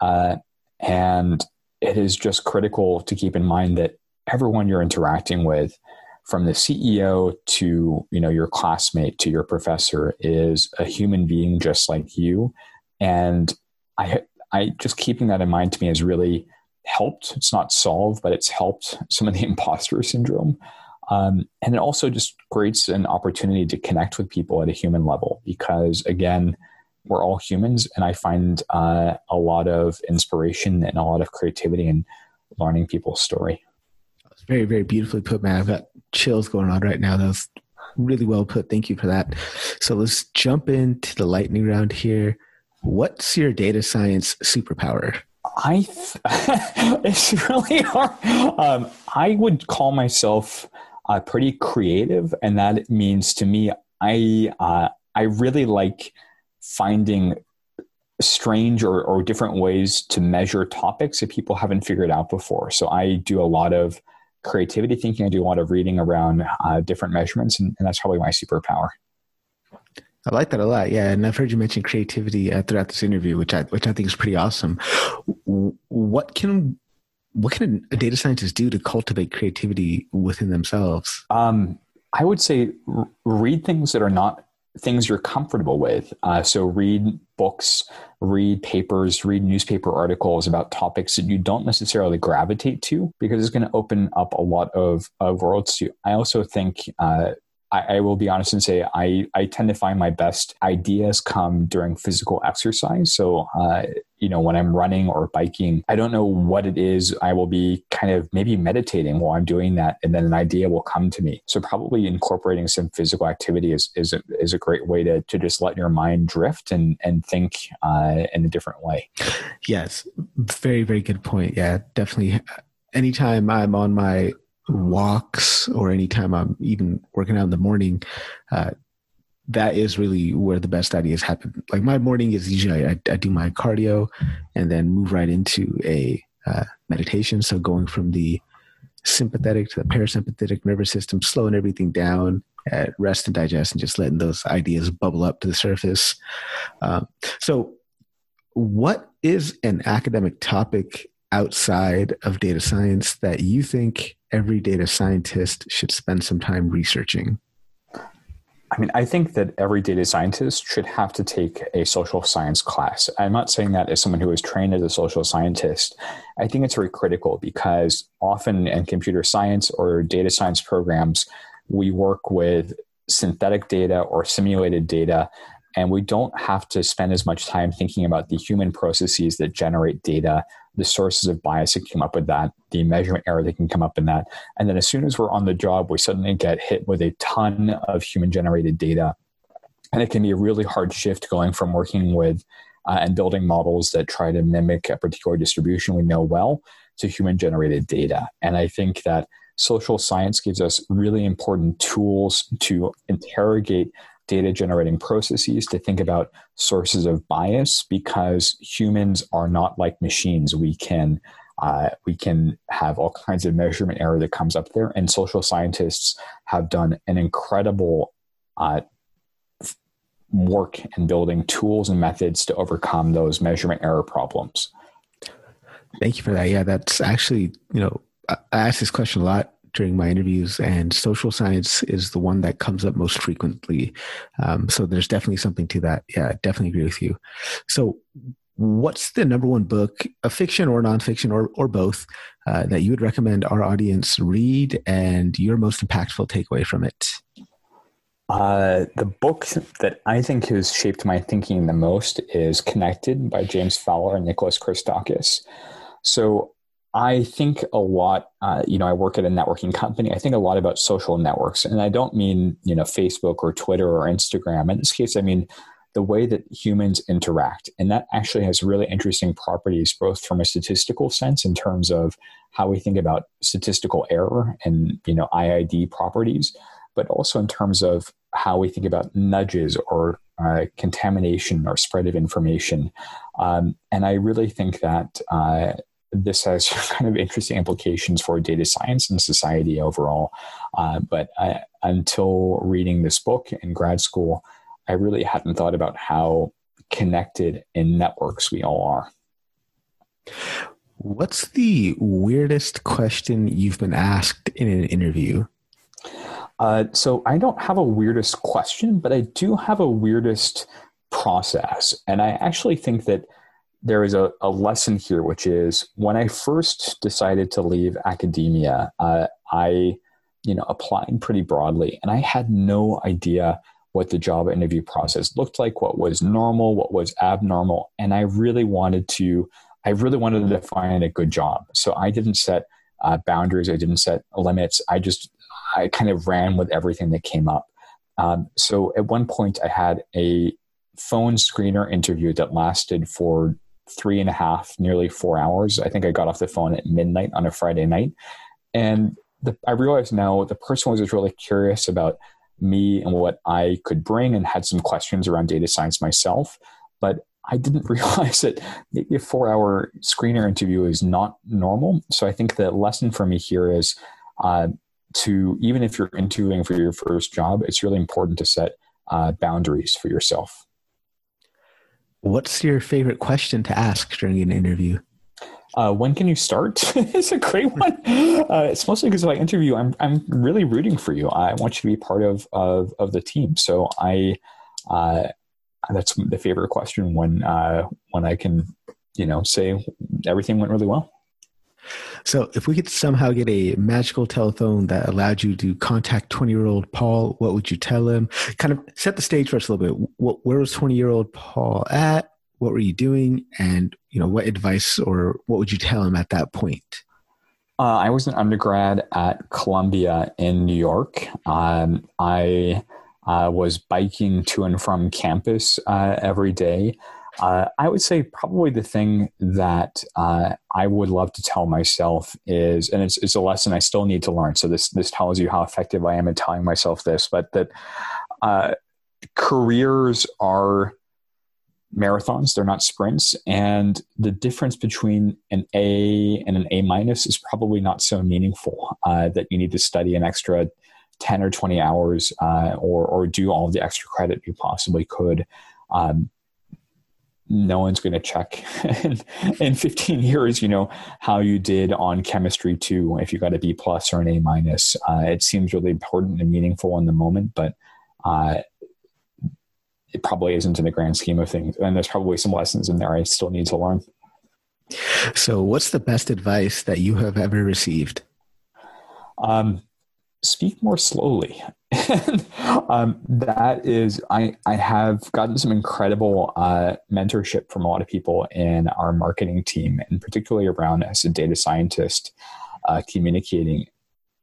Uh, and it is just critical to keep in mind that everyone you're interacting with from the ceo to you know your classmate to your professor is a human being just like you and I, I just keeping that in mind to me has really helped. It's not solved, but it's helped some of the *laughs* imposter syndrome. Um, and it also just creates an opportunity to connect with people at a human level because, again, we're all humans, and I find uh, a lot of inspiration and a lot of creativity in learning people's story. It's very, very beautifully put, man. I've got chills going on right now. That was really well put. Thank you for that. So let's jump into the lightning round here. What's your data science superpower? I th- *laughs* it's really hard. Um, I would call myself uh, pretty creative, and that means to me, I uh, I really like finding strange or, or different ways to measure topics that people haven't figured out before. So I do a lot of creativity thinking. I do a lot of reading around uh, different measurements, and, and that's probably my superpower. I like that a lot. Yeah, and I've heard you mention creativity uh, throughout this interview, which I which I think is pretty awesome. What can what can a data scientist do to cultivate creativity within themselves? Um, I would say read things that are not things you're comfortable with. Uh, so read books, read papers, read newspaper articles about topics that you don't necessarily gravitate to because it's going to open up a lot of, of worlds to you. I also think uh, I, I, will be honest and say I, I tend to find my best ideas come during physical exercise. So, uh, you know, when I'm running or biking, I don't know what it is. I will be kind of maybe meditating while I'm doing that, and then an idea will come to me. So, probably incorporating some physical activity is is a, is a great way to to just let your mind drift and and think uh, in a different way. Yes, very very good point. Yeah, definitely. Anytime I'm on my walks or anytime I'm even working out in the morning, uh, that is really where the best ideas happen. Like my morning is usually I, I do my cardio and then move right into a uh, meditation. So going from the sympathetic to the parasympathetic nervous system, slowing everything down at rest and digest and just letting those ideas bubble up to the surface. Um, so what is an academic topic outside of data science that you think every data scientist should spend some time researching? I mean, I think that every data scientist should have to take a social science class. I'm not saying that as someone who is trained as a social scientist. I think it's very critical because often in computer science or data science programs, we work with synthetic data or simulated data and we don't have to spend as much time thinking about the human processes that generate data, the sources of bias that come up with that, the measurement error that can come up in that. And then as soon as we're on the job, we suddenly get hit with a ton of human generated data. And it can be a really hard shift going from working with uh, and building models that try to mimic a particular distribution we know well to human generated data. And I think that social science gives us really important tools to interrogate data generating processes to think about sources of bias because humans are not like machines. We can uh, we can have all kinds of measurement error that comes up there, and social scientists have done an incredible uh, work in building tools and methods to overcome those measurement error problems. Thank you for that. Yeah, that's actually you know I ask this question a lot during my interviews, and social science is the one that comes up most frequently. Um, so there's definitely something to that. Yeah, I definitely agree with you. So, what's the number one book, a fiction or nonfiction or or both, uh, that you would recommend our audience read, and your most impactful takeaway from it? Uh, the book that I think has shaped my thinking the most is Connected by James Fowler and Nicholas Christakis. So I think a lot, uh, you know, I work at a networking company. I think a lot about social networks. And I don't mean, you know, Facebook or Twitter or Instagram. In this case, I mean the way that humans interact. And that actually has really interesting properties, both from a statistical sense in terms of how we think about statistical error and, you know, IID properties, but also in terms of how we think about nudges or uh, contamination or spread of information. Um, and I really think that uh, this has *laughs* kind of interesting implications for data science and society overall. Uh, but I, until reading this book in grad school, I really hadn't thought about how connected in networks we all are. What's the weirdest question you've been asked in an interview? Uh, so I don't have a weirdest question, but I do have a weirdest process. And I actually think that there is a, a lesson here, which is when I first decided to leave academia, uh, I, you know, applied pretty broadly, and I had no idea what the job interview process looked like, what was normal, what was abnormal, and I really wanted to, I really wanted to find a good job. So I didn't set uh, boundaries, I didn't set limits. I just, I kind of ran with everything that came up. Um, so at one point, I had a phone screener interview that lasted for three and a half, nearly four hours. I think I got off the phone at midnight on a Friday night. And the, I realized now the person was just really curious about me and what I could bring and had some questions around data science myself. But I didn't *laughs* realize that maybe a four hour screener interview is not normal. So I think the lesson for me here is uh, to, even if you're interviewing for your first job, it's really important to set uh, boundaries for yourself. What's your favorite question to ask during an interview? Uh, when can you start? *laughs* it's a great one. Uh, it's mostly because if I interview, I'm I'm really rooting for you. I want you to be part of of, of the team. So I, uh, that's the favorite question when uh, when I can, you know, say everything went really well. So, if we could somehow get a magical telephone that allowed you to contact 20 year old Paul, what would you tell him? Kind of set the stage for us a little bit. What, where was 20 year old Paul at? What were you doing? And, you know, what advice or what would you tell him at that point? Uh, I was an undergrad at Columbia in New York. Um, I uh, was biking to and from campus uh, every day. Uh, I would say probably the thing that uh, I would love to tell myself is, and it's, it's a lesson I still need to learn. So this this tells you how effective I am at telling myself this, but that uh, careers are marathons; they're not sprints, and the difference between an A and an A minus is probably not so meaningful. Uh, that you need to study an extra. 10 or 20 hours uh, or, or do all the extra credit you possibly could um, no one's going to check *laughs* in, in 15 years you know how you did on chemistry two if you got a b plus or an a minus. Uh, it seems really important and meaningful in the moment but uh, it probably isn't in the grand scheme of things and there's probably some lessons in there i still need to learn. So what's the best advice that you have ever received? Um, speak more slowly. and, *laughs* um, that is, I, I have gotten some incredible uh, mentorship from a lot of people in our marketing team, and particularly around as a data scientist, uh, communicating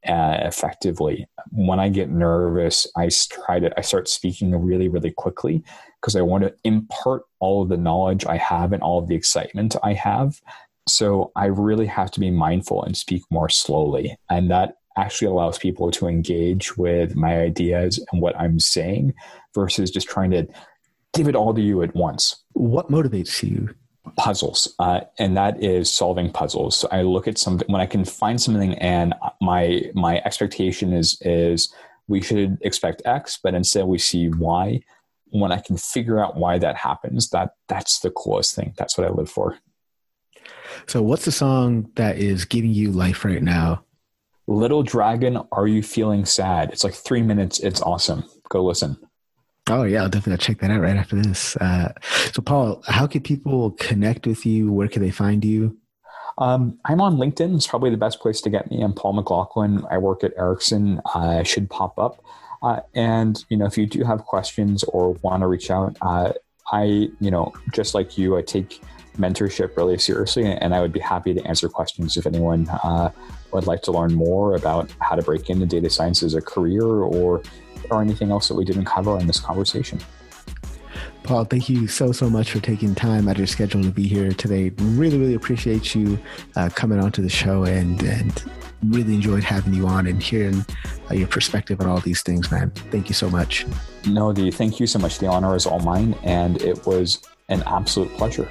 uh, effectively. When I get nervous, I try to I start speaking really, really quickly because I want to impart all of the knowledge I have and all of the excitement I have. So I really have to be mindful and speak more slowly, and that actually allows people to engage with my ideas and what I'm saying versus just trying to give it all to you at once. What motivates you? Puzzles, uh, and that is solving puzzles. So I look at something when I can find something, and my my expectation is is we should expect X, but instead we see Y. When I can figure out why that happens, that that's the coolest thing. That's what I live for. So, what's the song that is giving you life right now? Little Dragon, Are You Feeling Sad? It's like three minutes. It's awesome. Go listen. Oh yeah, I'll definitely check that out right after this. Uh, so Paul, how can people connect with you? Where can they find you? Um, I'm on LinkedIn. It's probably the best place to get me. I'm Paul McLachlan. I work at Ericsson. I uh, should pop up. Uh, and you know, if you do have questions or want to reach out, uh, I, you know, just like you, I take mentorship really seriously, and I would be happy to answer questions if anyone uh, would like to learn more about how to break into data science as a career or or anything else that we didn't cover in this conversation. Paul, thank you so, so much for taking time out of your schedule to be here today. Really, really appreciate you uh, coming onto the show and, and really enjoyed having you on and hearing uh, your perspective on all these things, man. Thank you so much. No, the thank you so much. The honor is all mine, and it was an absolute pleasure.